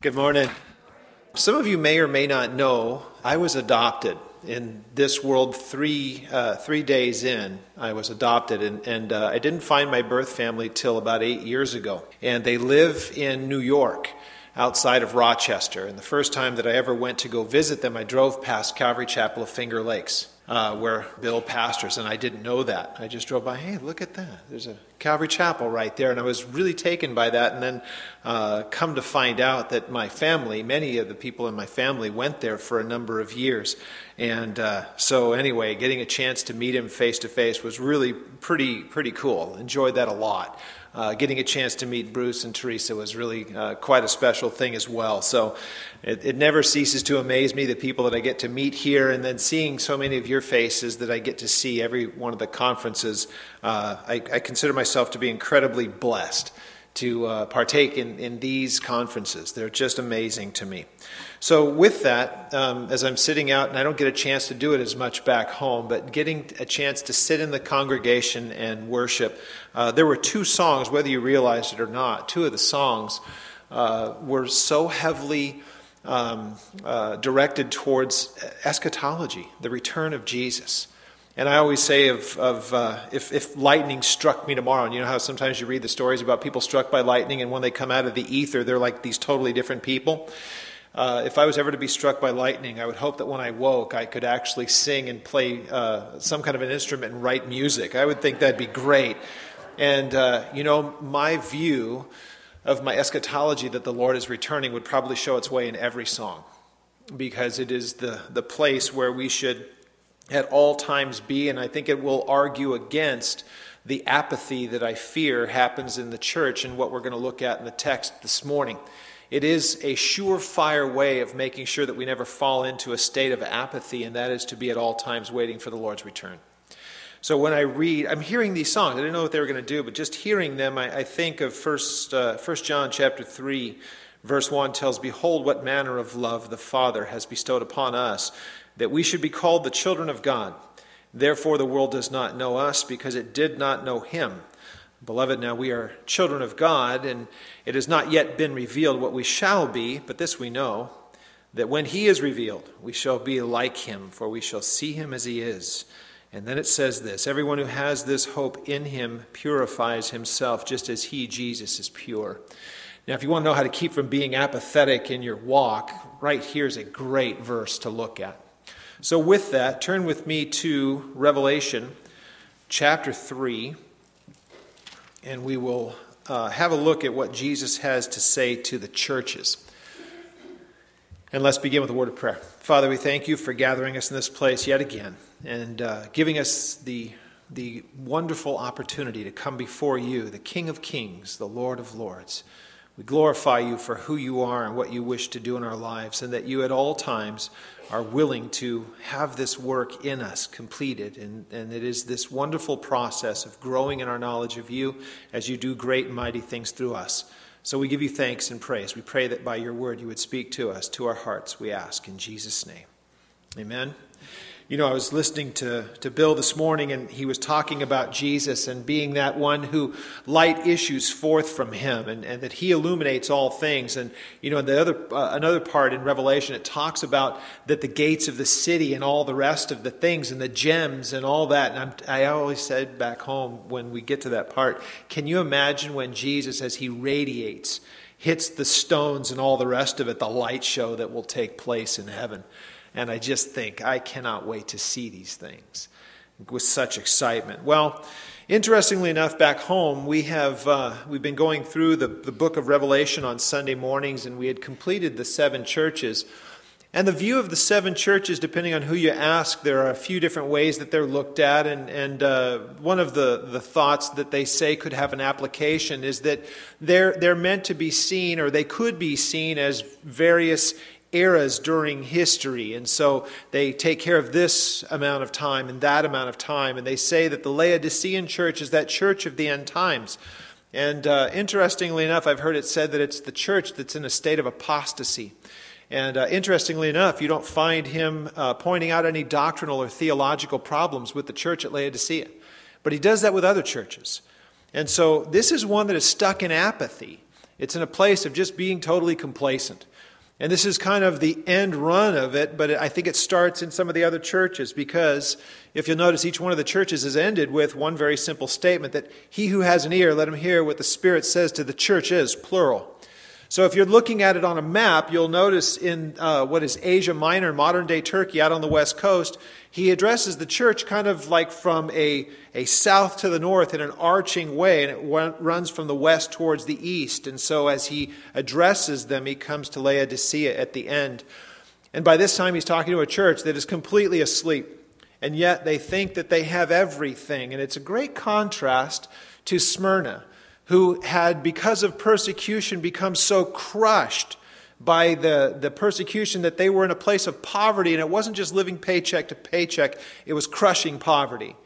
Good morning. Some of you may or may not know I was adopted in this world three, uh, three days in. I was adopted, and, and uh, I didn't find my birth family till about eight years ago. And they live in New York, outside of Rochester. And the first time that I ever went to go visit them, I drove past Calvary Chapel of Finger Lakes uh, where Bill pastors, and I didn't know that. I just drove by, hey, look at that. There's a Calvary Chapel right there. And I was really taken by that, and then uh, come to find out that my family, many of the people in my family, went there for a number of years. And uh, so, anyway, getting a chance to meet him face to face was really pretty, pretty cool. Enjoyed that a lot uh, getting a chance to meet Bruce and Teresa was really uh, quite a special thing as well. So it, it, never ceases to amaze me the people that I get to meet here, and then seeing so many of your faces that I get to see every one of the conferences. Uh, I, I, consider myself to be incredibly blessed to uh, partake in, in these conferences. They're just amazing to me. So, with that, um, as I'm sitting out, and I don't get a chance to do it as much back home, but getting a chance to sit in the congregation and worship, uh, there were two songs, whether you realized it or not, two of the songs uh, were so heavily um, uh, directed towards eschatology, the return of Jesus. And I always say, of, of uh, if, if lightning struck me tomorrow, and you know how sometimes you read the stories about people struck by lightning, and when they come out of the ether, they're like these totally different people. Uh, if I was ever to be struck by lightning, I would hope that when I woke, I could actually sing and play uh, some kind of an instrument and write music. I would think that'd be great. And, uh, you know, my view of my eschatology that the Lord is returning would probably show its way in every song because it is the, the place where we should at all times be, and I think it will argue against the apathy that I fear happens in the church and what we're going to look at in the text this morning. It is a surefire way of making sure that we never fall into a state of apathy, and that is to be at all times waiting for the Lord's return. So when I read, I'm hearing these songs. I didn't know what they were going to do, but just hearing them, I, I think of First, uh, First John chapter three, verse one tells, "Behold, what manner of love the Father has bestowed upon us, that we should be called the children of God. Therefore, the world does not know us because it did not know Him." Beloved, now we are children of God, and it has not yet been revealed what we shall be, but this we know that when he is revealed, we shall be like him, for we shall see him as he is. And then it says this Everyone who has this hope in him purifies himself, just as he, Jesus, is pure. Now, if you want to know how to keep from being apathetic in your walk, right here is a great verse to look at. So, with that, turn with me to Revelation chapter 3 and we will uh, have a look at what Jesus has to say to the churches. And let's begin with a word of prayer. Father, we thank you for gathering us in this place yet again and uh, giving us the, the wonderful opportunity to come before you, the King of Kings, the Lord of Lords. We glorify you for who you are and what you wish to do in our lives, and that you at all times are willing to have this work in us completed. And, and it is this wonderful process of growing in our knowledge of you as you do great and mighty things through us. So we give you thanks and praise. We pray that by your word you would speak to us, to our hearts, we ask in Jesus' name. Amen. You know, I was listening to, to Bill this morning, and he was talking about Jesus and being that one who light issues forth from him, and, and that he illuminates all things. And, you know, the other, uh, another part in Revelation, it talks about that the gates of the city and all the rest of the things and the gems and all that. And I'm, I always said back home when we get to that part, can you imagine when Jesus, as he radiates, hits the stones and all the rest of it, the light show that will take place in heaven? And I just think, I cannot wait to see these things with such excitement. Well, interestingly enough, back home, we have, uh, we've been going through the, the book of Revelation on Sunday mornings, and we had completed the seven churches. And the view of the seven churches, depending on who you ask, there are a few different ways that they're looked at. And, and uh, one of the, the thoughts that they say could have an application is that they're, they're meant to be seen, or they could be seen as various eras during history. And so they take care of this amount of time and that amount of time. And they say that the Laodicean church is that church of the end times. And uh, interestingly enough, I've heard it said that it's the church that's in a state of apostasy. And uh, interestingly enough, you don't find him uh, pointing out any doctrinal or theological problems with the church at Laodicea. But he does that with other churches. And so this is one that is stuck in apathy. It's in a place of just being totally complacent. And this is kind of the end run of it, but I think it starts in some of the other churches because if you'll notice, each one of the churches is ended with one very simple statement that he who has an ear, let him hear what the Spirit says to the churches, plural. So if you're looking at it on a map, you'll notice in uh, what is Asia Minor, modern day Turkey, out on the west coast, he addresses the church kind of like from a, a south to the north in an arching way, and it runs from the west towards the east. And so as he addresses them, he comes to Laodicea at the end. And by this time, he's talking to a church that is completely asleep, and yet they think that they have everything. And it's a great contrast to Smyrna who had, because of persecution, become so crushed by the, the persecution that they were in a place of poverty, and it wasn't just living paycheck to paycheck, it was crushing poverty.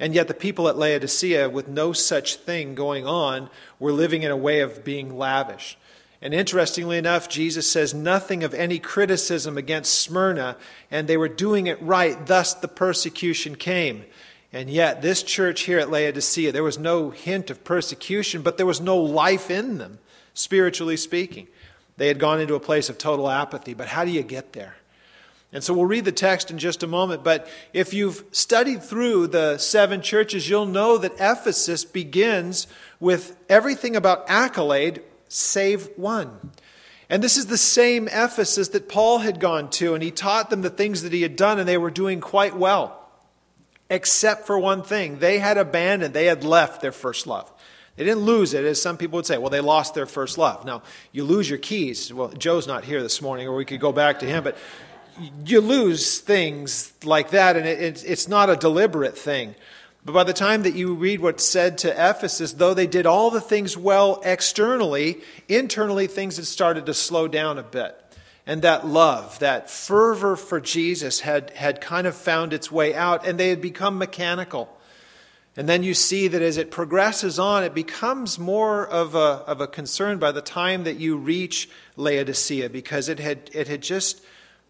And yet, the people at Laodicea, with no such thing going on, were living in a way of being lavish. And interestingly enough, Jesus says nothing of any criticism against Smyrna, and they were doing it right, thus the persecution came. And yet, this church here at Laodicea, there was no hint of persecution, but there was no life in them, spiritually speaking. They had gone into a place of total apathy. But how do you get there? And so we'll read the text in just a moment. But if you've studied through the seven churches, you'll know that Ephesus begins with everything about accolade save one. And this is the same Ephesus that Paul had gone to, and he taught them the things that he had done, and they were doing quite well except for one thing. They had abandoned, they had left their first love. They didn't lose it, as some people would say. Well, they lost their first love. Now, you lose your keys. Well, Joe's not here this morning, or we could go back to him, but you lose things like that, and it, it's not a deliberate thing. But by the time that you read what's said to Ephesus, though they did all the things well externally, internally things had started to slow down a bit and that love, that fervor for Jesus had, had kind of found its way out, and they had become mechanical. And then you see that as it progresses on, it becomes more of a, of a concern by the time that you reach Laodicea, because it had, it had just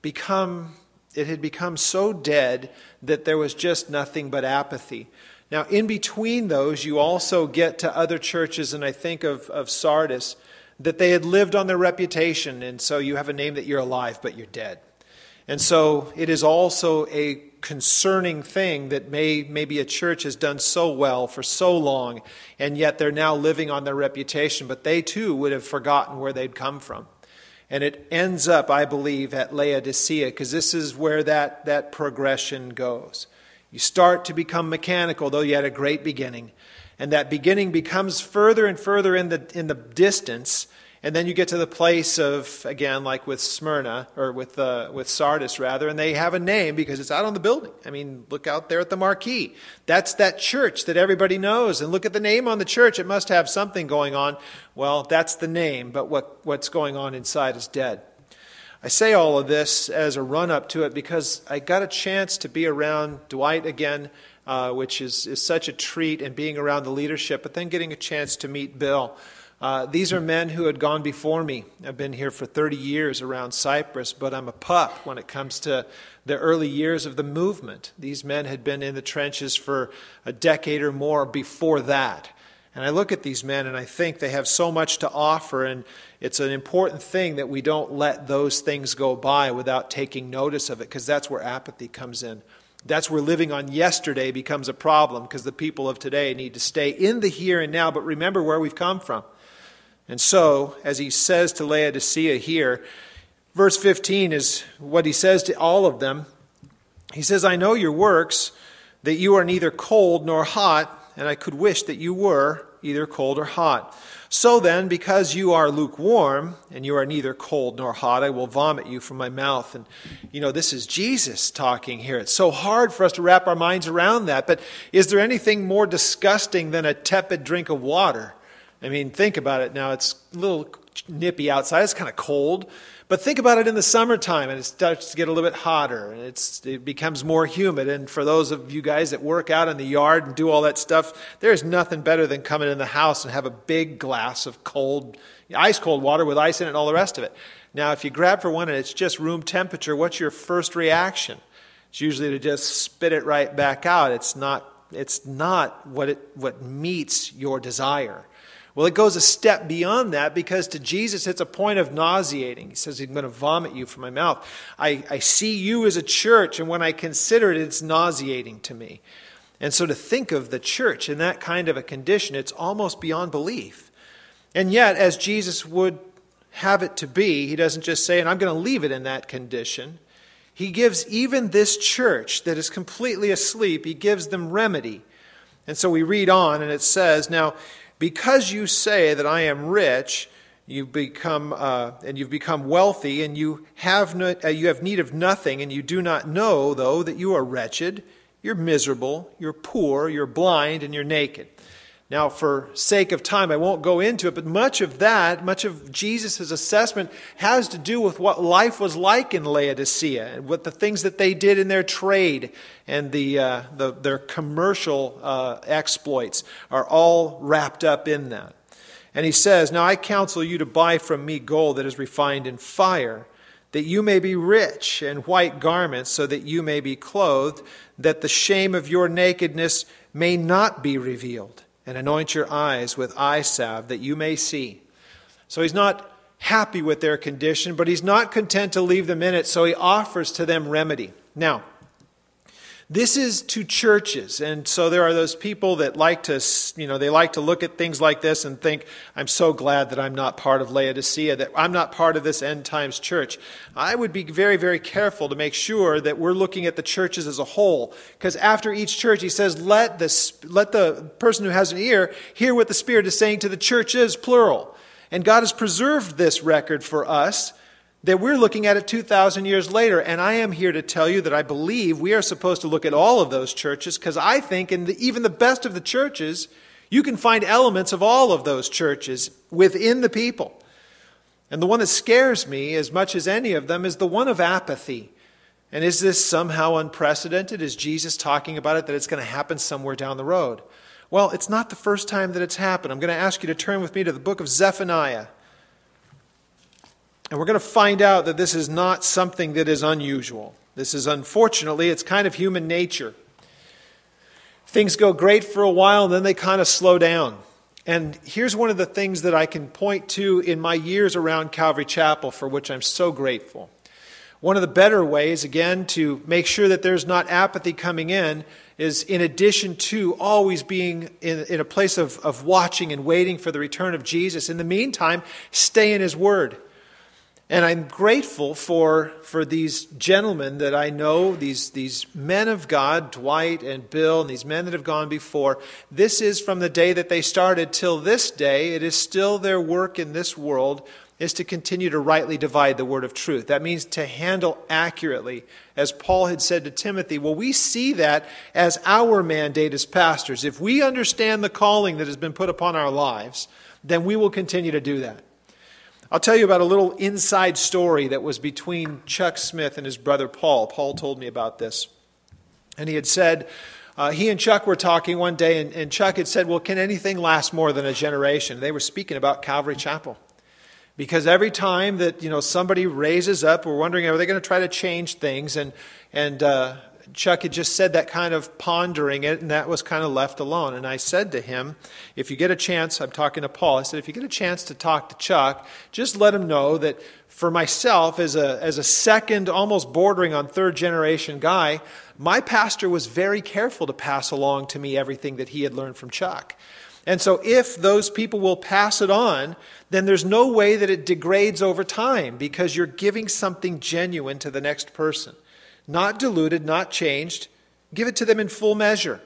become, it had become so dead that there was just nothing but apathy. Now, in between those, you also get to other churches, and I think of, of Sardis that they had lived on their reputation, and so you have a name that you're alive, but you're dead. And so it is also a concerning thing that may, maybe a church has done so well for so long, and yet they're now living on their reputation, but they too would have forgotten where they'd come from. And it ends up, I believe, at Laodicea, because this is where that, that progression goes. You start to become mechanical, though you had a great beginning and that beginning becomes further and further in the, in the distance. And then you get to the place of, again, like with Smyrna, or with, uh, with Sardis, rather, and they have a name because it's out on the building. I mean, look out there at the marquee. That's that church that everybody knows. And look at the name on the church. It must have something going on. Well, that's the name, but what, what's going on inside is dead. I say all of this as a run up to it because I got a chance to be around Dwight again uh, which is, is such a treat, and being around the leadership, but then getting a chance to meet Bill. Uh, these are men who had gone before me. I've been here for 30 years around Cypress, but I'm a pup when it comes to the early years of the movement. These men had been in the trenches for a decade or more before that. And I look at these men and I think they have so much to offer, and it's an important thing that we don't let those things go by without taking notice of it, because that's where apathy comes in. That's where living on yesterday becomes a problem because the people of today need to stay in the here and now, but remember where we've come from. And so, as he says to Laodicea here, verse 15 is what he says to all of them. He says, I know your works, that you are neither cold nor hot, and I could wish that you were either cold or hot. So then, because you are lukewarm and you are neither cold nor hot, I will vomit you from my mouth. And, you know, this is Jesus talking here. It's so hard for us to wrap our minds around that. But is there anything more disgusting than a tepid drink of water? I mean, think about it now. It's a little nippy outside, it's kind of cold. But think about it in the summertime, and it starts to get a little bit hotter, and it becomes more humid. And for those of you guys that work out in the yard and do all that stuff, there's nothing better than coming in the house and have a big glass of cold, ice cold water with ice in it and all the rest of it. Now, if you grab for one and it's just room temperature, what's your first reaction? It's usually to just spit it right back out. It's not, it's not what, it, what meets your desire. Well, it goes a step beyond that because to Jesus it's a point of nauseating. He says, I'm going to vomit you from my mouth. I, I see you as a church, and when I consider it, it's nauseating to me. And so to think of the church in that kind of a condition, it's almost beyond belief. And yet, as Jesus would have it to be, he doesn't just say, and I'm going to leave it in that condition. He gives even this church that is completely asleep, he gives them remedy. And so we read on, and it says, Now, because you say that I am rich, you've become uh, and you've become wealthy, and you have no, uh, you have need of nothing, and you do not know though that you are wretched, you're miserable, you're poor, you're blind, and you're naked. Now, for sake of time, I won't go into it, but much of that, much of Jesus' assessment, has to do with what life was like in Laodicea and what the things that they did in their trade and the, uh, the their commercial uh, exploits are all wrapped up in that. And he says, Now I counsel you to buy from me gold that is refined in fire, that you may be rich, and white garments, so that you may be clothed, that the shame of your nakedness may not be revealed and anoint your eyes with eye salve that you may see. So he's not happy with their condition, but he's not content to leave them in it, so he offers to them remedy. Now, this is to churches, and so there are those people that like to, you know, they like to look at things like this and think, I'm so glad that I'm not part of Laodicea, that I'm not part of this end times church. I would be very, very careful to make sure that we're looking at the churches as a whole, because after each church, he says, let the, let the person who has an ear hear what the Spirit is saying to the churches, plural. And God has preserved this record for us that we're looking at it 2,000 years later. And I am here to tell you that I believe we are supposed to look at all of those churches because I think in the, even the best of the churches, you can find elements of all of those churches within the people. And the one that scares me as much as any of them is the one of apathy. And is this somehow unprecedented? Is Jesus talking about it that it's going to happen somewhere down the road? Well, it's not the first time that it's happened. I'm going to ask you to turn with me to the book of Zephaniah. And we're going to find out that this is not something that is unusual. This is unfortunately, it's kind of human nature. Things go great for a while and then they kind of slow down. And here's one of the things that I can point to in my years around Calvary Chapel for which I'm so grateful. One of the better ways, again, to make sure that there's not apathy coming in is in addition to always being in, in a place of, of watching and waiting for the return of Jesus, in the meantime, stay in His Word. And I'm grateful for, for these gentlemen that I know, these, these men of God, Dwight and Bill, and these men that have gone before. This is from the day that they started till this day. It is still their work in this world is to continue to rightly divide the word of truth. That means to handle accurately. As Paul had said to Timothy, well, we see that as our mandate as pastors. If we understand the calling that has been put upon our lives, then we will continue to do that. I'll tell you about a little inside story that was between Chuck Smith and his brother Paul. Paul told me about this. And he had said, uh, he and Chuck were talking one day, and, and Chuck had said, Well, can anything last more than a generation? They were speaking about Calvary Chapel. Because every time that you know somebody raises up, we're wondering are they going to try to change things? And and uh, Chuck had just said that kind of pondering it, and that was kind of left alone. And I said to him, if you get a chance, I'm talking to Paul, I said, if you get a chance to talk to Chuck, just let him know that for myself, as a, as a second, almost bordering on third generation guy, my pastor was very careful to pass along to me everything that he had learned from Chuck. And so, if those people will pass it on, then there's no way that it degrades over time because you're giving something genuine to the next person not diluted, not changed. Give it to them in full measure.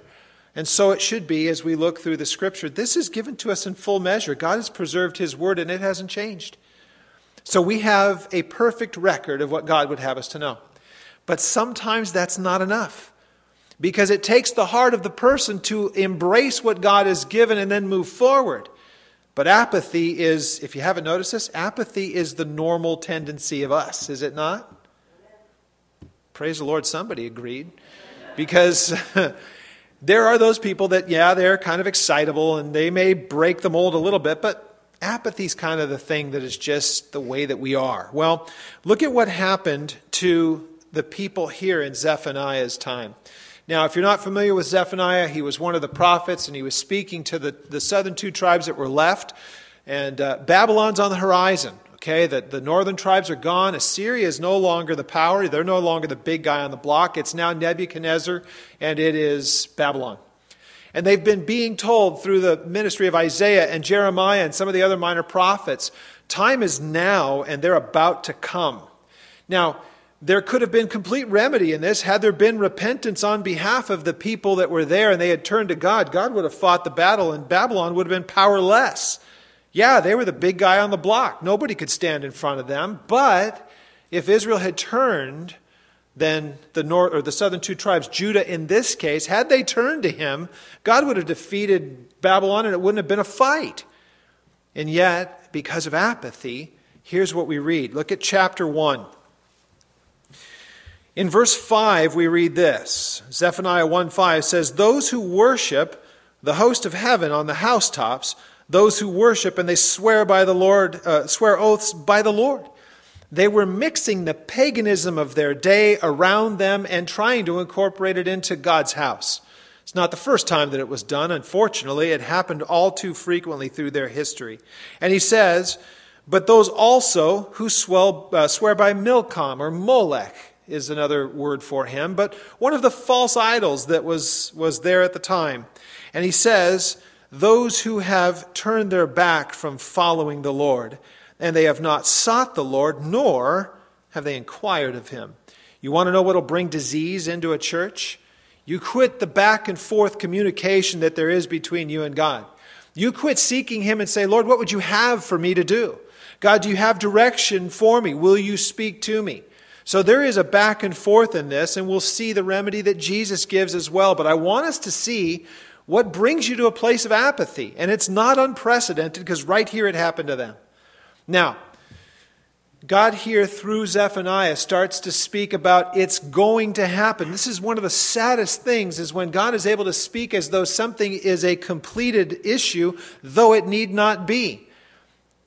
And so it should be as we look through the scripture. This is given to us in full measure. God has preserved his word and it hasn't changed. So we have a perfect record of what God would have us to know. But sometimes that's not enough because it takes the heart of the person to embrace what God has given and then move forward. But apathy is, if you haven't noticed this, apathy is the normal tendency of us, is it not? Praise the Lord, somebody agreed. Because there are those people that, yeah, they're kind of excitable and they may break the mold a little bit, but apathy is kind of the thing that is just the way that we are. Well, look at what happened to the people here in Zephaniah's time. Now, if you're not familiar with Zephaniah, he was one of the prophets and he was speaking to the, the southern two tribes that were left. And uh, Babylon's on the horizon. Okay, the, the northern tribes are gone. Assyria is no longer the power. They're no longer the big guy on the block. It's now Nebuchadnezzar, and it is Babylon. And they've been being told through the ministry of Isaiah and Jeremiah and some of the other minor prophets time is now, and they're about to come. Now, there could have been complete remedy in this had there been repentance on behalf of the people that were there and they had turned to God. God would have fought the battle, and Babylon would have been powerless. Yeah, they were the big guy on the block. Nobody could stand in front of them. But if Israel had turned, then the north or the southern two tribes, Judah in this case, had they turned to him, God would have defeated Babylon and it wouldn't have been a fight. And yet, because of apathy, here's what we read. Look at chapter 1. In verse 5, we read this Zephaniah 1 5 says, Those who worship the host of heaven on the housetops those who worship and they swear by the Lord, uh, swear oaths by the Lord. They were mixing the paganism of their day around them and trying to incorporate it into God's house. It's not the first time that it was done. Unfortunately, it happened all too frequently through their history. And he says, But those also who swell, uh, swear by Milcom or Molech is another word for him, but one of the false idols that was, was there at the time. And he says, those who have turned their back from following the Lord, and they have not sought the Lord, nor have they inquired of him. You want to know what will bring disease into a church? You quit the back and forth communication that there is between you and God. You quit seeking him and say, Lord, what would you have for me to do? God, do you have direction for me? Will you speak to me? So there is a back and forth in this, and we'll see the remedy that Jesus gives as well. But I want us to see what brings you to a place of apathy? And it's not unprecedented because right here it happened to them. Now, God here through Zephaniah starts to speak about it's going to happen. This is one of the saddest things is when God is able to speak as though something is a completed issue, though it need not be.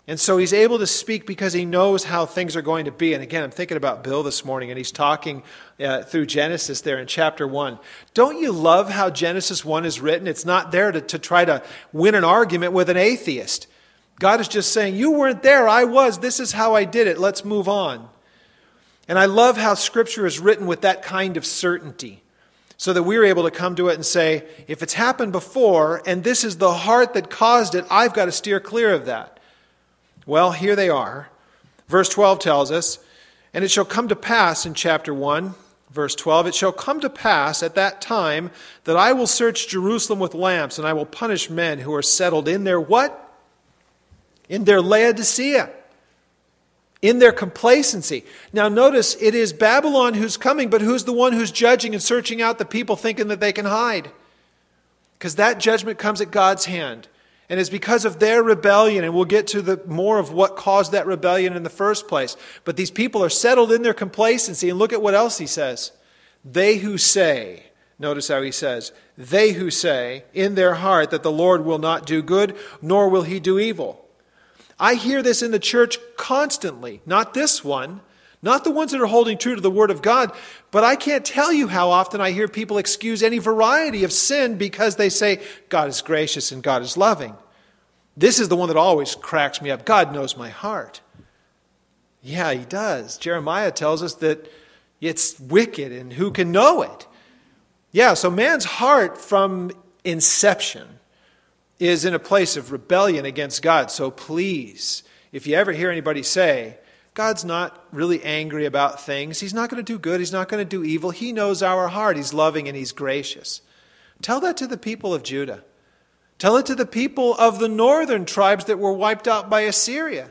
And so he's able to speak because he knows how things are going to be. And again, I'm thinking about Bill this morning, and he's talking uh, through Genesis there in chapter 1. Don't you love how Genesis 1 is written? It's not there to, to try to win an argument with an atheist. God is just saying, You weren't there, I was. This is how I did it. Let's move on. And I love how Scripture is written with that kind of certainty so that we're able to come to it and say, if it's happened before and this is the heart that caused it, I've got to steer clear of that. Well, here they are. Verse 12 tells us, And it shall come to pass in chapter 1, verse 12, It shall come to pass at that time that I will search Jerusalem with lamps, and I will punish men who are settled in their what? In their Laodicea. In their complacency. Now, notice it is Babylon who's coming, but who's the one who's judging and searching out the people thinking that they can hide? Because that judgment comes at God's hand. And it's because of their rebellion, and we'll get to the more of what caused that rebellion in the first place. But these people are settled in their complacency, and look at what else he says. They who say, notice how he says, they who say in their heart that the Lord will not do good, nor will he do evil. I hear this in the church constantly, not this one, not the ones that are holding true to the Word of God, but I can't tell you how often I hear people excuse any variety of sin because they say, God is gracious and God is loving. This is the one that always cracks me up. God knows my heart. Yeah, He does. Jeremiah tells us that it's wicked and who can know it? Yeah, so man's heart from inception is in a place of rebellion against God. So please, if you ever hear anybody say, God's not really angry about things. He's not going to do good. He's not going to do evil. He knows our heart. He's loving and He's gracious. Tell that to the people of Judah. Tell it to the people of the northern tribes that were wiped out by Assyria.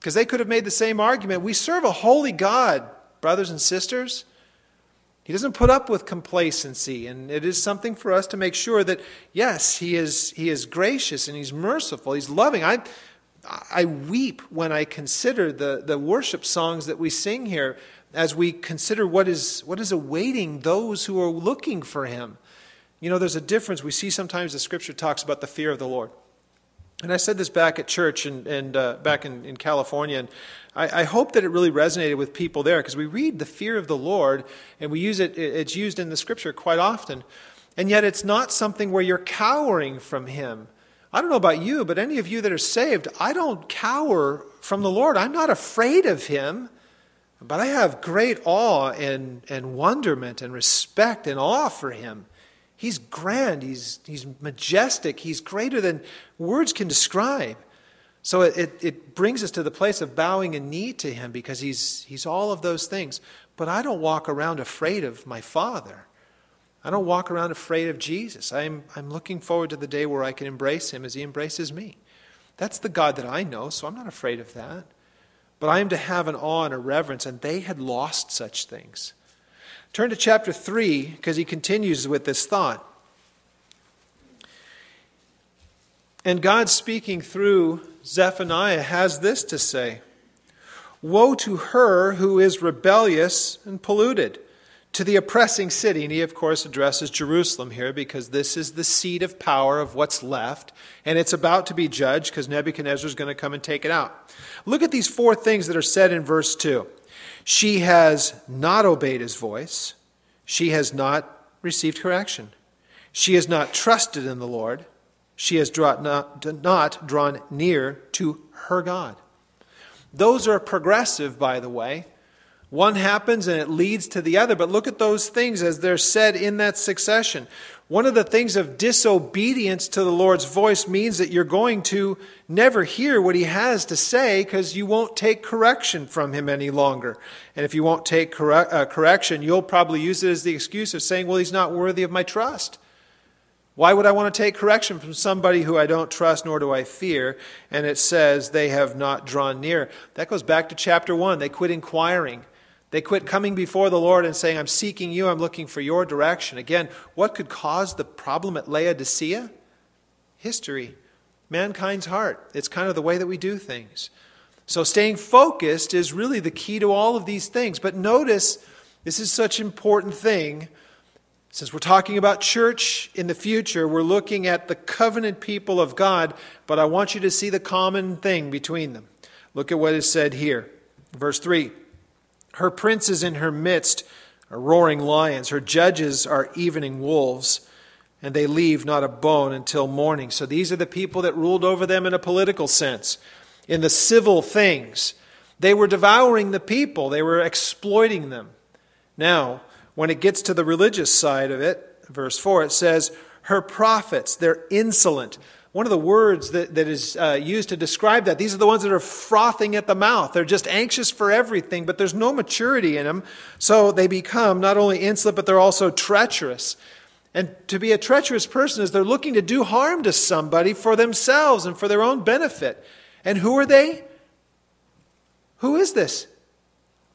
Because they could have made the same argument. We serve a holy God, brothers and sisters. He doesn't put up with complacency, and it is something for us to make sure that, yes, he is, he is gracious and he's merciful, he's loving. I, I weep when I consider the, the worship songs that we sing here as we consider what is, what is awaiting those who are looking for Him. You know, there's a difference. We see sometimes the scripture talks about the fear of the Lord. And I said this back at church and, and uh, back in, in California, and I, I, hope that it really resonated with people there because we read the fear of the Lord and we use it, it's used in the scripture quite often. And yet it's not something where you're cowering from Him. I don't know about you, but any of you that are saved, I don't cower from the Lord. I'm not afraid of Him, but I have great awe and, and wonderment and respect and awe for Him. He's grand, he's, he's majestic, he's greater than words can describe. So it, it, brings us to the place of bowing a knee to him because he's, he's all of those things. But I don't walk around afraid of my Father. I don't walk around afraid of Jesus. I'm, I'm looking forward to the day where I can embrace him as he embraces me. That's the God that I know, so I'm not afraid of that. But I am to have an awe and a reverence, and they had lost such things. Turn to chapter 3 because he continues with this thought. And God, speaking through Zephaniah, has this to say Woe to her who is rebellious and polluted, to the oppressing city. And he, of course, addresses Jerusalem here because this is the seat of power of what's left, and it's about to be judged because Nebuchadnezzar is going to come and take it out. Look at these four things that are said in verse 2. She has not obeyed his voice. She has not received correction. She has not trusted in the Lord. She has not, not drawn near to her God. Those are progressive, by the way. One happens and it leads to the other, but look at those things as they're said in that succession. One of the things of disobedience to the Lord's voice means that you're going to never hear what He has to say because you won't take correction from Him any longer. And if you won't take uh, correction, you'll probably use it as the excuse of saying, Well, He's not worthy of my trust. Why would I want to take correction from somebody who I don't trust nor do I fear? And it says they have not drawn near. That goes back to chapter 1. They quit inquiring. They quit coming before the Lord and saying, I'm seeking you, I'm looking for your direction. Again, what could cause the problem at Laodicea? History, mankind's heart. It's kind of the way that we do things. So staying focused is really the key to all of these things. But notice, this is such an important thing. Since we're talking about church in the future, we're looking at the covenant people of God, but I want you to see the common thing between them. Look at what is said here. Verse 3. Her princes in her midst are roaring lions. Her judges are evening wolves, and they leave not a bone until morning. So these are the people that ruled over them in a political sense. In the civil things, they were devouring the people, they were exploiting them. Now, when it gets to the religious side of it, verse 4, it says, Her prophets, they're insolent one of the words that, that is uh, used to describe that, these are the ones that are frothing at the mouth. They're just anxious for everything, but there's no maturity in them. So they become not only insolent, but they're also treacherous. And to be a treacherous person is they're looking to do harm to somebody for themselves and for their own benefit. And who are they? Who is this?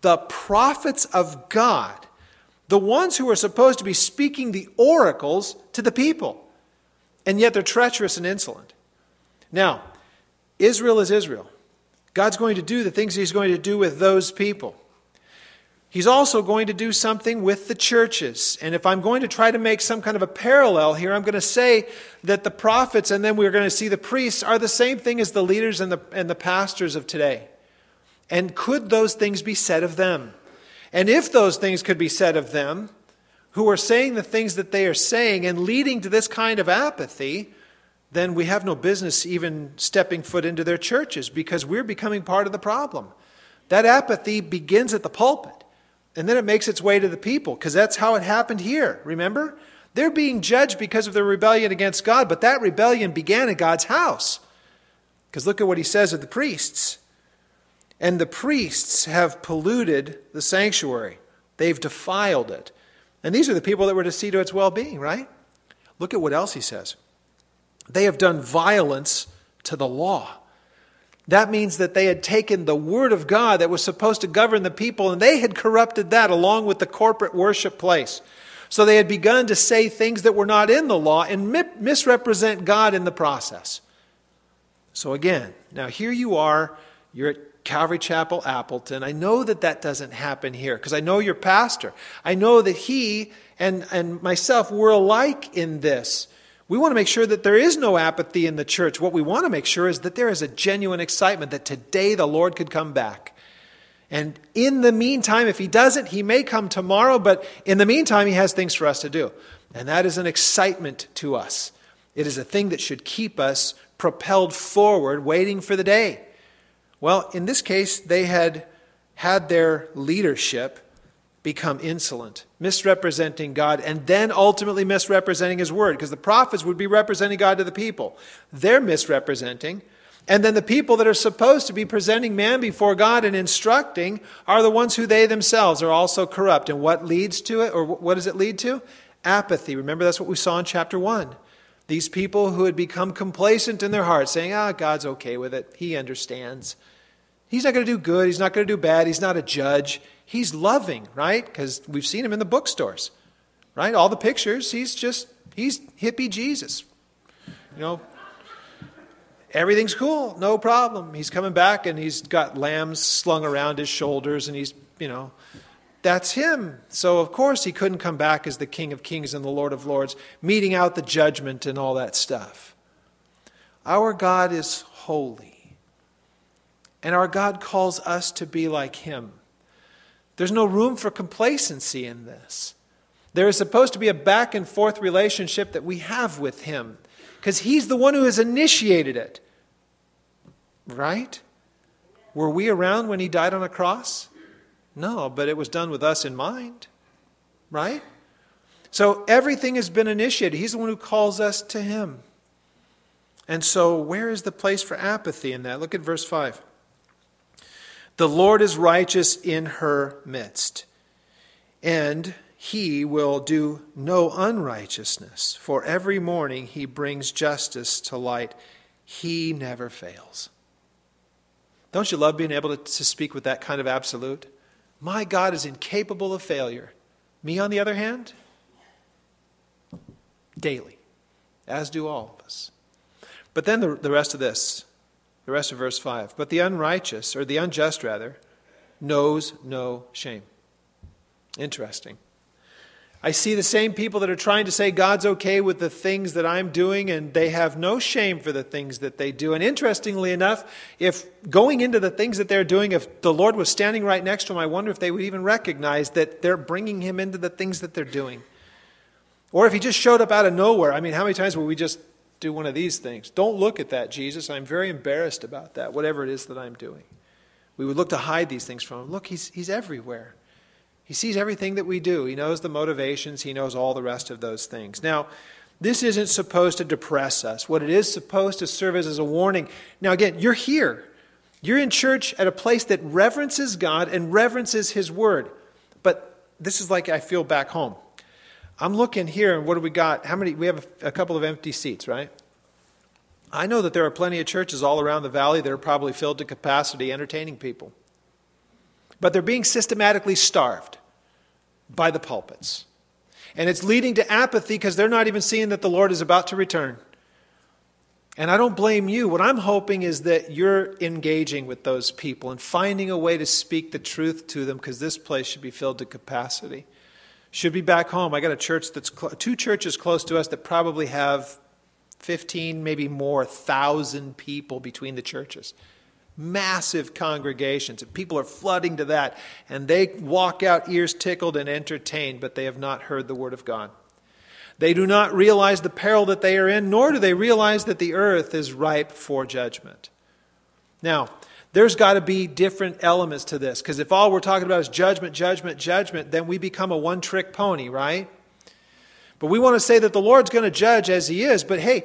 The prophets of God, the ones who are supposed to be speaking the oracles to the people and yet they're treacherous and insolent. Now, Israel is Israel. God's going to do the things He's going to do with those people. He's also going to do something with the churches. And if I'm going to try to make some kind of a parallel here, I'm going to say that the prophets and then we're going to see the priests are the same thing as the leaders and the, and the pastors of today. And could those things be said of them? And if those things could be said of them, who are saying the things that they are saying and leading to this kind of apathy, then we have no business even stepping foot into their churches because we're becoming part of the problem. That apathy begins at the pulpit and then it makes its way to the people because that's how it happened here. Remember? They're being judged because of their rebellion against God, but that rebellion began in God's house. Because look at what he says of the priests. And the priests have polluted the sanctuary, they've defiled it. And these are the people that were to see to its well being, right? Look at what else he says. They have done violence to the law. That means that they had taken the word of God that was supposed to govern the people and they had corrupted that along with the corporate worship place. So they had begun to say things that were not in the law and misrepresent God in the process. So again, now here you are, you're at Calvary Chapel, Appleton. I know that that doesn't happen here because I know your pastor. I know that he and, and myself were alike in this. We want to make sure that there is no apathy in the church. What we want to make sure is that there is a genuine excitement that today the Lord could come back. And in the meantime, if he doesn't, he may come tomorrow, but in the meantime, he has things for us to do. And that is an excitement to us. It is a thing that should keep us propelled forward, waiting for the day. Well, in this case, they had had their leadership become insolent, misrepresenting God, and then ultimately misrepresenting His word, because the prophets would be representing God to the people. They're misrepresenting. And then the people that are supposed to be presenting man before God and instructing are the ones who they themselves are also corrupt. And what leads to it, or what does it lead to? Apathy. Remember, that's what we saw in chapter 1. These people who had become complacent in their hearts, saying, Ah, God's okay with it. He understands. He's not going to do good. He's not going to do bad. He's not a judge. He's loving, right? Because we've seen him in the bookstores, right? All the pictures. He's just, he's hippie Jesus. You know, everything's cool, no problem. He's coming back and he's got lambs slung around his shoulders and he's, you know, that's him. So, of course, he couldn't come back as the King of Kings and the Lord of Lords, meting out the judgment and all that stuff. Our God is holy. And our God calls us to be like Him. There's no room for complacency in this. There is supposed to be a back and forth relationship that we have with Him because He's the one who has initiated it. Right? Were we around when He died on a cross? No, but it was done with us in mind. Right? So everything has been initiated. He's the one who calls us to Him. And so, where is the place for apathy in that? Look at verse 5. The Lord is righteous in her midst, and he will do no unrighteousness, for every morning he brings justice to light. He never fails. Don't you love being able to, speak with that kind of absolute? My God is incapable of failure. Me, on the other hand, daily, as do all of us. But then the, the rest of this the rest of verse 5. But the unrighteous, or the unjust rather, knows no shame. Interesting. I see the same people that are trying to say God's okay with the things that I'm doing, and they have no shame for the things that they do. And interestingly enough, if going into the things that they're doing, if the Lord was standing right next to them, I wonder if they would even recognize that they're bringing Him into the things that they're doing. Or if He just showed up out of nowhere. I mean, how many times will we just do one of these things. Don't look at that, Jesus. I'm very embarrassed about that, whatever it is that I'm doing. We would look to hide these things from him. Look, he's, he's everywhere. He sees everything that we do. He knows the motivations, he knows all the rest of those things. Now, this isn't supposed to depress us. What it is supposed to serve as is a warning. Now, again, you're here. You're in church at a place that reverences God and reverences His Word. But this is like I feel back home. I'm looking here, and what do we got? How many? We have a, a couple of empty seats, right? I know that there are plenty of churches all around the valley that are probably filled to capacity entertaining people. But they're being systematically starved by the pulpits. And it's leading to apathy because they're not even seeing that the Lord is about to return. And I don't blame you. What I'm hoping is that you're engaging with those people and finding a way to speak the truth to them because this place should be filled to capacity should be back home. I got a church that's cl- two churches close to us that probably have 15, maybe more, thousand people between the churches. Massive congregations. And people are flooding to that. And they walk out ears tickled and entertained, but they have not heard the word of God. They do not realize the peril that they are in, nor do they realize that the earth is ripe for judgment. Now, there's got to be different elements to this. Because if all we're talking about is judgment, judgment, judgment, then we become a one trick pony, right? But we want to say that the Lord's going to judge as He is. But hey,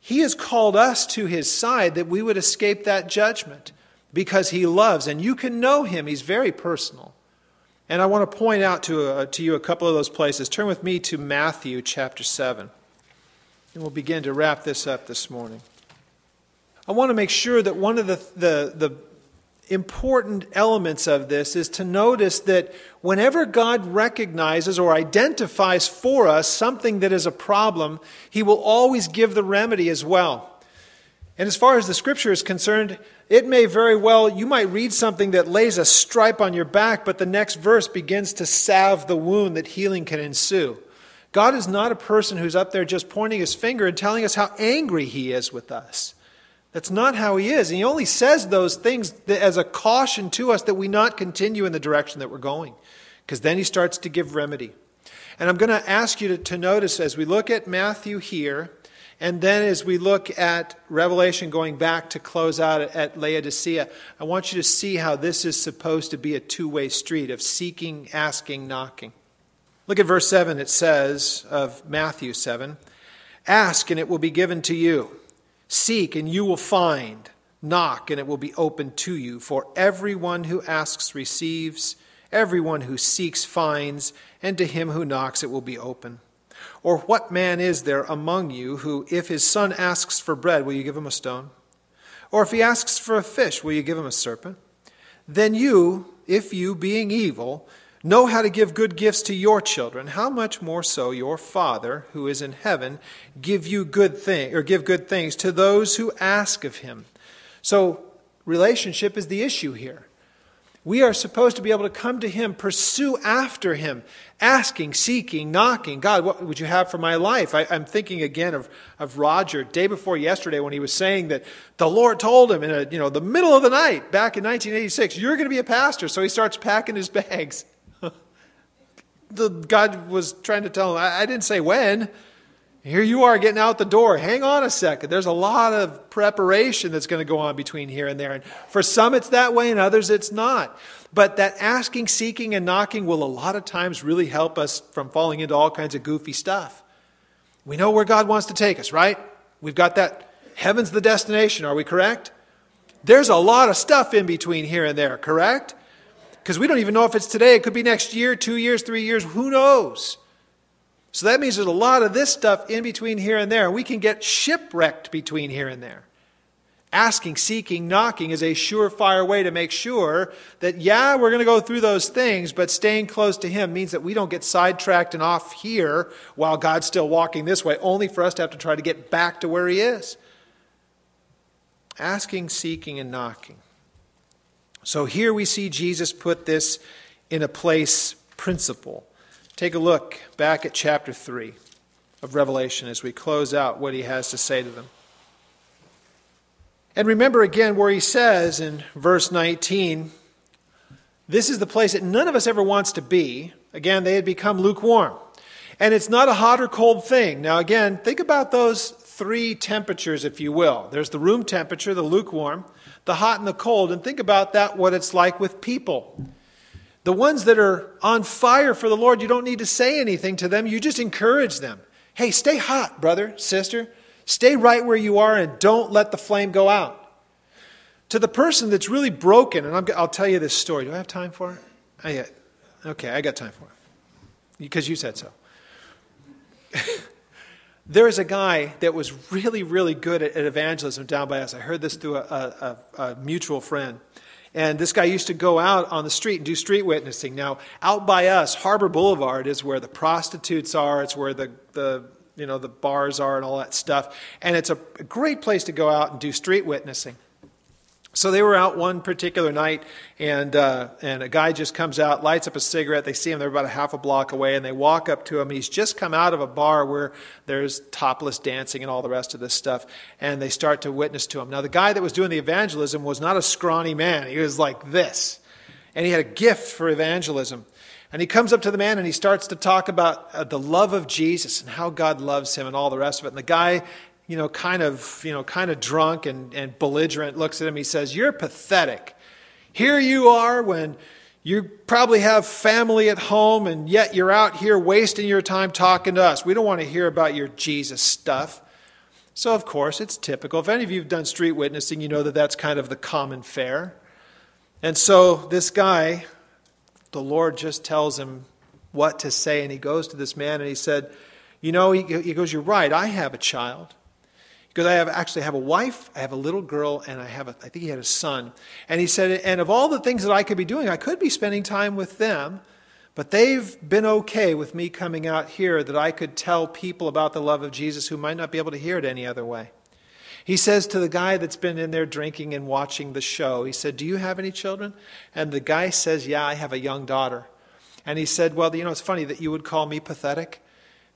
He has called us to His side that we would escape that judgment because He loves. And you can know Him, He's very personal. And I want to point out to, uh, to you a couple of those places. Turn with me to Matthew chapter 7. And we'll begin to wrap this up this morning. I want to make sure that one of the, the, the important elements of this is to notice that whenever God recognizes or identifies for us something that is a problem, He will always give the remedy as well. And as far as the scripture is concerned, it may very well, you might read something that lays a stripe on your back, but the next verse begins to salve the wound that healing can ensue. God is not a person who's up there just pointing his finger and telling us how angry he is with us. That's not how he is. And he only says those things as a caution to us that we not continue in the direction that we're going, because then he starts to give remedy. And I'm going to ask you to, to notice as we look at Matthew here, and then as we look at Revelation going back to close out at, at Laodicea, I want you to see how this is supposed to be a two way street of seeking, asking, knocking. Look at verse 7. It says of Matthew 7 Ask, and it will be given to you. Seek, and you will find. Knock, and it will be opened to you. For everyone who asks receives, everyone who seeks finds, and to him who knocks it will be open. Or what man is there among you who, if his son asks for bread, will you give him a stone? Or if he asks for a fish, will you give him a serpent? Then you, if you, being evil, know how to give good gifts to your children, how much more so your Father who is in heaven give you good thing or give good things to those who ask of him. So relationship is the issue here. We are supposed to be able to come to him, pursue after him, asking, seeking, knocking. God, what would you have for my life? I, am thinking again of, of Roger, day before yesterday, when he was saying that the Lord told him in a, you know, the middle of the night back in 1986, you're going to be a pastor. So he starts packing his bags the God was trying to tell him, I, I didn't say when. Here you are getting out the door. Hang on a second. There's a lot of preparation that's going to go on between here and there. And for some it's that way, and others it's not. But that asking, seeking, and knocking will a lot of times really help us from falling into all kinds of goofy stuff. We know where God wants to take us, right? We've got that. Heaven's the destination, are we correct? There's a lot of stuff in between here and there, correct? Because we don't even know if it's today. It could be next year, two years, three years. Who knows? So that means there's a lot of this stuff in between here and there. We can get shipwrecked between here and there. Asking, seeking, knocking is a surefire way to make sure that, yeah, we're going to go through those things, but staying close to Him means that we don't get sidetracked and off here while God's still walking this way, only for us to have to try to get back to where He is. Asking, seeking, and knocking. So here we see Jesus put this in a place principle. Take a look back at chapter 3 of Revelation as we close out what he has to say to them. And remember again where he says in verse 19, this is the place that none of us ever wants to be. Again, they had become lukewarm. And it's not a hot or cold thing. Now, again, think about those three temperatures, if you will. There's the room temperature, the lukewarm the hot and the cold, and think about that, what it's like with people. The ones that are on fire for the Lord, you don't need to say anything to them, you just encourage them. Hey, stay hot, brother, sister. Stay right where you are and don't let the flame go out. To the person that's really broken, and i will tell you this story. Do I have time for it? Oh, I, okay, I got time for it. Because you said so. There is a guy that was really, really good at, at evangelism down by us. I heard this through a, a, a mutual friend. And this guy used to go out on the street and do street witnessing. Now, out by us, Harbor Boulevard is where the prostitutes are. It's where the, the you know the bars are and all that stuff. And it's a great place to go out and do street witnessing. So they were out one particular night, and uh, and a guy just comes out, lights up a cigarette. They see him; they're about a half a block away, and they walk up to him. He's just come out of a bar where there's topless dancing and all the rest of this stuff, and they start to witness to him. Now, the guy that was doing the evangelism was not a scrawny man; he was like this, and he had a gift for evangelism. And he comes up to the man and he starts to talk about uh, the love of Jesus and how God loves him and all the rest of it. And the guy you know, kind of, you know, kind of drunk and, and belligerent, looks at him. He says, You're pathetic. Here you are when you probably have family at home, and yet you're out here wasting your time talking to us. We don't want to hear about your Jesus stuff. So, of course, it's typical. If any of you have done street witnessing, you know that that's kind of the common fare. And so, this guy, the Lord just tells him what to say, and he goes to this man and he said, You know, he, he goes, You're right, I have a child. Because I have actually have a wife, I have a little girl, and I have a, I think he had a son. And he said, and of all the things that I could be doing, I could be spending time with them, but they've been okay with me coming out here that I could tell people about the love of Jesus who might not be able to hear it any other way. He says to the guy that's been in there drinking and watching the show, he said, Do you have any children? And the guy says, Yeah, I have a young daughter. And he said, Well, you know, it's funny that you would call me pathetic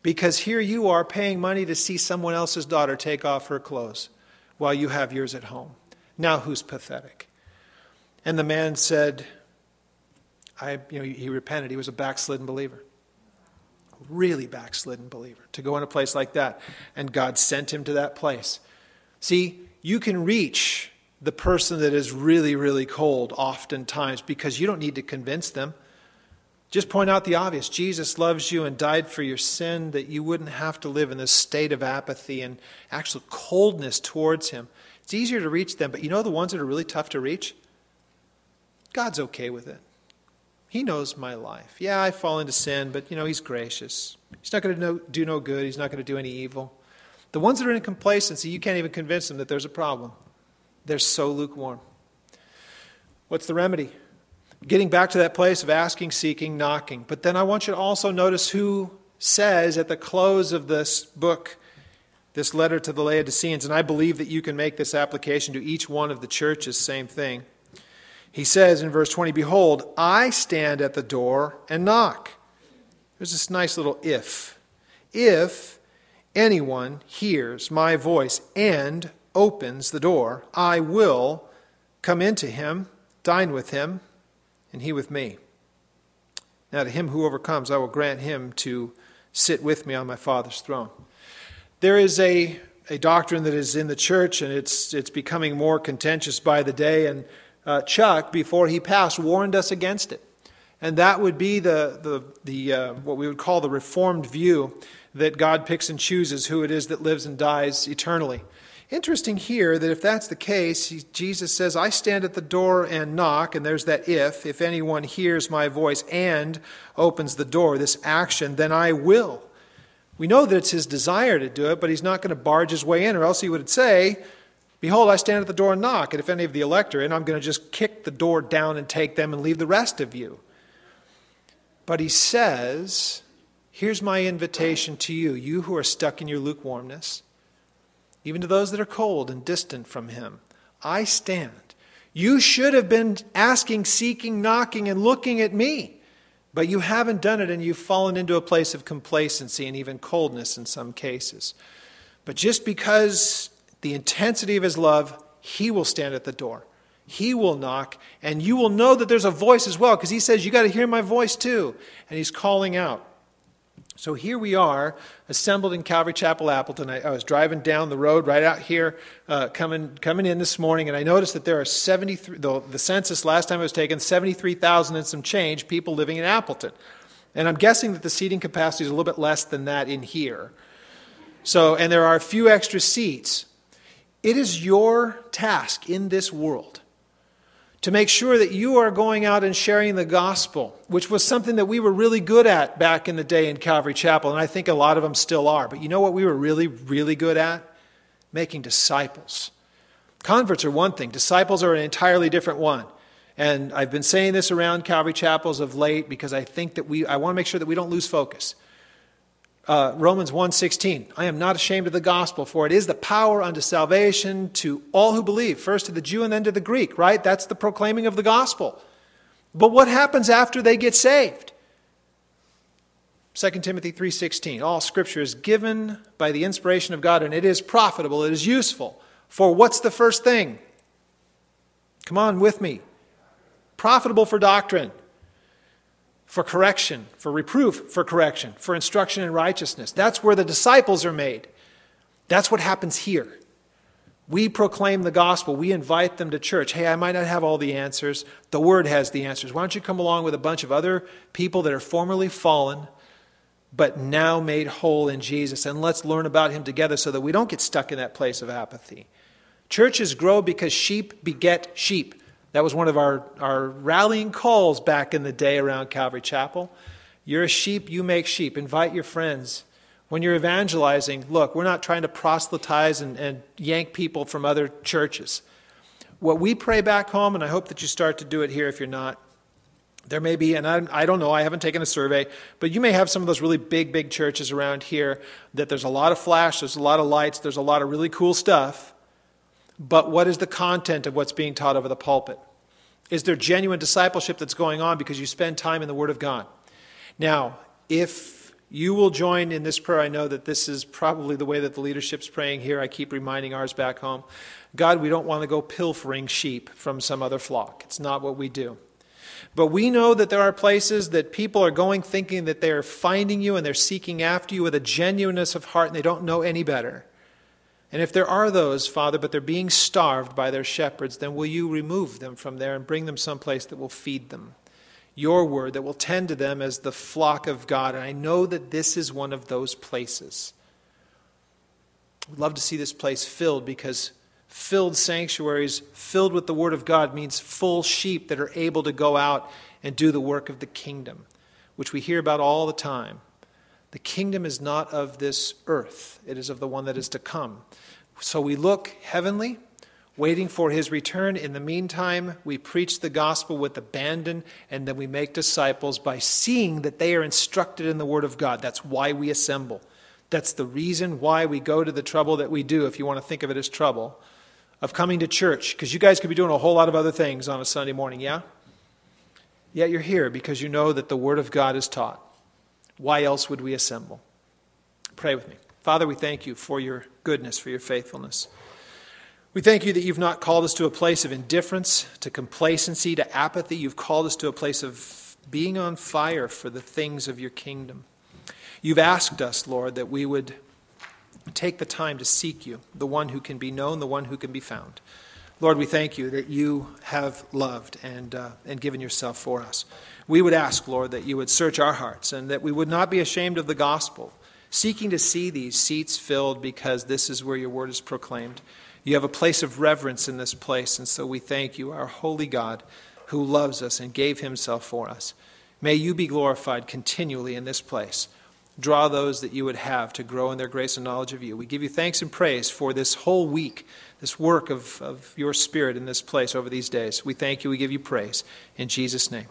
Because here you are paying money to see someone else's daughter take off her clothes while you have yours at home. Now who's pathetic? And the man said, I, you know, he repented. He was a backslidden believer. Really backslidden believer to go in a place like that. And God sent him to that place. See, you can reach the person that is really, really cold oftentimes because you don't need to convince them. Just point out the obvious. Jesus loves you and died for your sin that you wouldn't have to live in this state of apathy and actual coldness towards Him. It's easier to reach them, but you know the ones that are really tough to reach? God's okay with it. He knows my life. Yeah, I fall into sin, but you know, He's gracious. He's not going to do no good, He's not going to do any evil. The ones that are in complacency, you can't even convince them that there's a problem. They're so lukewarm. What's the remedy? Getting back to that place of asking, seeking, knocking. But then I want you to also notice who says at the close of this book, this letter to the Laodiceans, and I believe that you can make this application to each one of the churches, same thing. He says in verse 20, Behold, I stand at the door and knock. There's this nice little if. If anyone hears my voice and opens the door, I will come into him, dine with him, and he with me. Now, to him who overcomes, I will grant him to sit with me on my Father's throne. There is a, a doctrine that is in the church, and it's, it's becoming more contentious by the day. And uh, Chuck, before he passed, warned us against it. And that would be the, the, the, uh, what we would call the reformed view that God picks and chooses who it is that lives and dies eternally. Interesting here that if that's the case, Jesus says, I stand at the door and knock, and there's that if. If anyone hears my voice and opens the door, this action, then I will. We know that it's his desire to do it, but he's not going to barge his way in, or else he would say, Behold, I stand at the door and knock, and if any of the elect are in, I'm going to just kick the door down and take them and leave the rest of you. But he says, Here's my invitation to you, you who are stuck in your lukewarmness even to those that are cold and distant from him. I stand. You should have been asking, seeking, knocking, and looking at me, but you haven't done it, and you've fallen into a place of complacency and even coldness in some cases. But just because the intensity of his love, he will stand at the door. He will knock, and you will know that there's a voice as well, because he says, You got to hear my voice too. And he's calling out. So here we are, assembled in Calvary Chapel, Appleton. I, I was driving down the road right out here, uh, coming coming in this morning, and I noticed that there are 73. The, the census last time it was taken, 73,000 and some change people living in Appleton, and I'm guessing that the seating capacity is a little bit less than that in here. So, and there are a few extra seats. It is your task in this world to make sure that you are going out and sharing the gospel, which was something that we were really good at back in the day in Calvary Chapel, and I think a lot of them still are. But you know what we were really, really good at? Making disciples. Converts are one thing, disciples are an entirely different one. And I've been saying this around Calvary Chapels of late because I think that we, I want to make sure that we don't lose focus uh, Romans 1:16, I am not ashamed of the gospel, for it is the power unto salvation to all who believe, first to the Jew and then to the Greek, right? That's the proclaiming of the gospel. But what happens after they get saved? 2 Timothy 3:16 All scripture is given by the inspiration of God and it is profitable, it is useful. For what's the first thing? Come on with me. Profitable for doctrine, for correction, for reproof, for correction, for instruction in righteousness. That's where the disciples are made. That's what happens here. We proclaim the gospel. We invite them to church. Hey, I might not have all the answers. The word has the answers. Why don't you come along with a bunch of other people that are formerly fallen, but now made whole in Jesus? And let's learn about him together so that we don't get stuck in that place of apathy. Churches grow because sheep beget sheep. That was one of our, our rallying calls back in the day around Calvary Chapel. You're a sheep, you make sheep. Invite your friends. When you're evangelizing, look, we're not trying to proselytize and, and yank people from other churches. What we pray back home, and I hope that you start to do it here if you're not, there may be, and I, I, don't know, I haven't taken a survey, but you may have some of those really big, big churches around here that there's a lot of flash, there's a lot of lights, there's a lot of really cool stuff, but what is the content of what's being taught over the pulpit? Is there genuine discipleship that's going on because you spend time in the Word of God? Now, if you will join in this prayer. I know that this is probably the way that the leadership's praying here. I keep reminding ours back home. God, we don't want to go pilfering sheep from some other flock. It's not what we do. But we know that there are places that people are going thinking that they are finding you and they're seeking after you with a genuineness of heart and they don't know any better. And if there are those, Father, but they're being starved by their shepherds, then will you remove them from there and bring them someplace that will feed them? Your word that will tend to them as the flock of God. And I know that this is one of those places. I'd love to see this place filled because filled sanctuaries filled with the Word of God means full sheep that are able to go out and do the work of the kingdom, which we hear about all the time. The kingdom is not of this earth, it is of the one that is to come. So we look heavenly, waiting for his return. In the meantime, we preach the gospel with abandon, and then we make disciples by seeing that they are instructed in the Word of God. That's why we assemble. That's the reason why we go to the trouble that we do, if you want to think of it as trouble of coming to church because you guys could be doing a whole lot of other things on a Sunday morning, yeah? Yet you're here because you know that the Word of God is taught. Why else would we assemble? Pray with me. Father, we thank you for your goodness, for your faithfulness. We thank you that you've not called us to a place of indifference, to complacency, to apathy. You've called us to a place of being on fire for the things of your kingdom. You've asked us, Lord, that we would take the time to seek you, the one who can be known, the one who can be found. Lord, we thank you that you have loved and, uh, and given yourself for us. We would ask, Lord, that you would search our hearts and that we would not be ashamed of the gospel, seeking to see these seats filled because this is where your word is proclaimed. You have a place of reverence in this place, and so we thank you, our holy God, who loves us and gave himself for us. May you be glorified continually in this place draw those that you would have to grow in their grace and knowledge of you. We give you thanks and praise for this whole week, this work of, of your Spirit in this place over these days. We thank you. We give you praise. In Jesus' name.